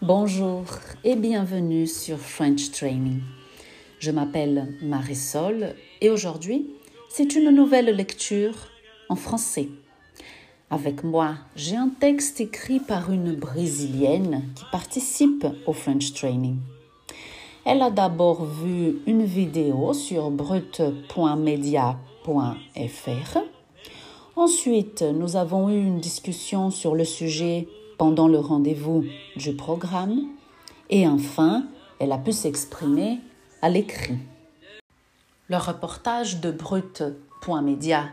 Bonjour et bienvenue sur French Training. Je m'appelle Marisol et aujourd'hui, c'est une nouvelle lecture en français. Avec moi, j'ai un texte écrit par une Brésilienne qui participe au French Training. Elle a d'abord vu une vidéo sur brut.media.fr. Ensuite, nous avons eu une discussion sur le sujet pendant le rendez-vous du programme. Et enfin, elle a pu s'exprimer à l'écrit. Le reportage de brut.media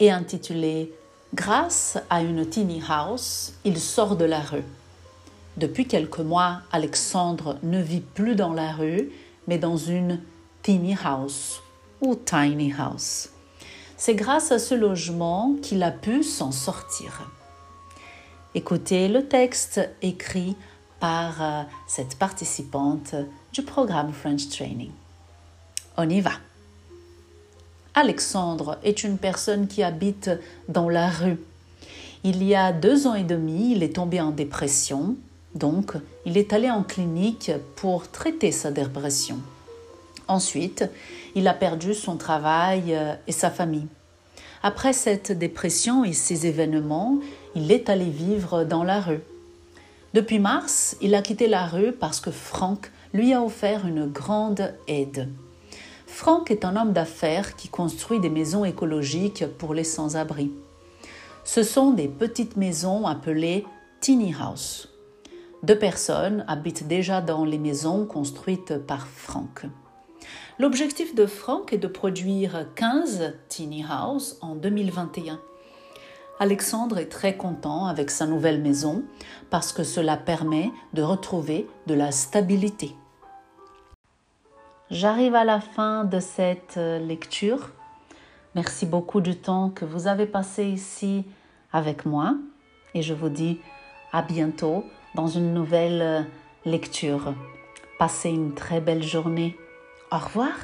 est intitulé Grâce à une tiny house, il sort de la rue. Depuis quelques mois, Alexandre ne vit plus dans la rue, mais dans une tiny house ou tiny house. C'est grâce à ce logement qu'il a pu s'en sortir. Écoutez le texte écrit par euh, cette participante du programme French Training. On y va. Alexandre est une personne qui habite dans la rue. Il y a deux ans et demi, il est tombé en dépression, donc il est allé en clinique pour traiter sa dépression. Ensuite, il a perdu son travail euh, et sa famille. Après cette dépression et ces événements, il est allé vivre dans la rue. Depuis mars, il a quitté la rue parce que Franck lui a offert une grande aide. Franck est un homme d'affaires qui construit des maisons écologiques pour les sans-abri. Ce sont des petites maisons appelées tiny house. Deux personnes habitent déjà dans les maisons construites par Franck. L'objectif de Franck est de produire 15 tiny house en 2021. Alexandre est très content avec sa nouvelle maison parce que cela permet de retrouver de la stabilité. J'arrive à la fin de cette euh, lecture. Merci beaucoup du temps que vous avez passé ici avec moi et je vous dis à bientôt dans une nouvelle euh, lecture. Passez une très belle journée. Au revoir.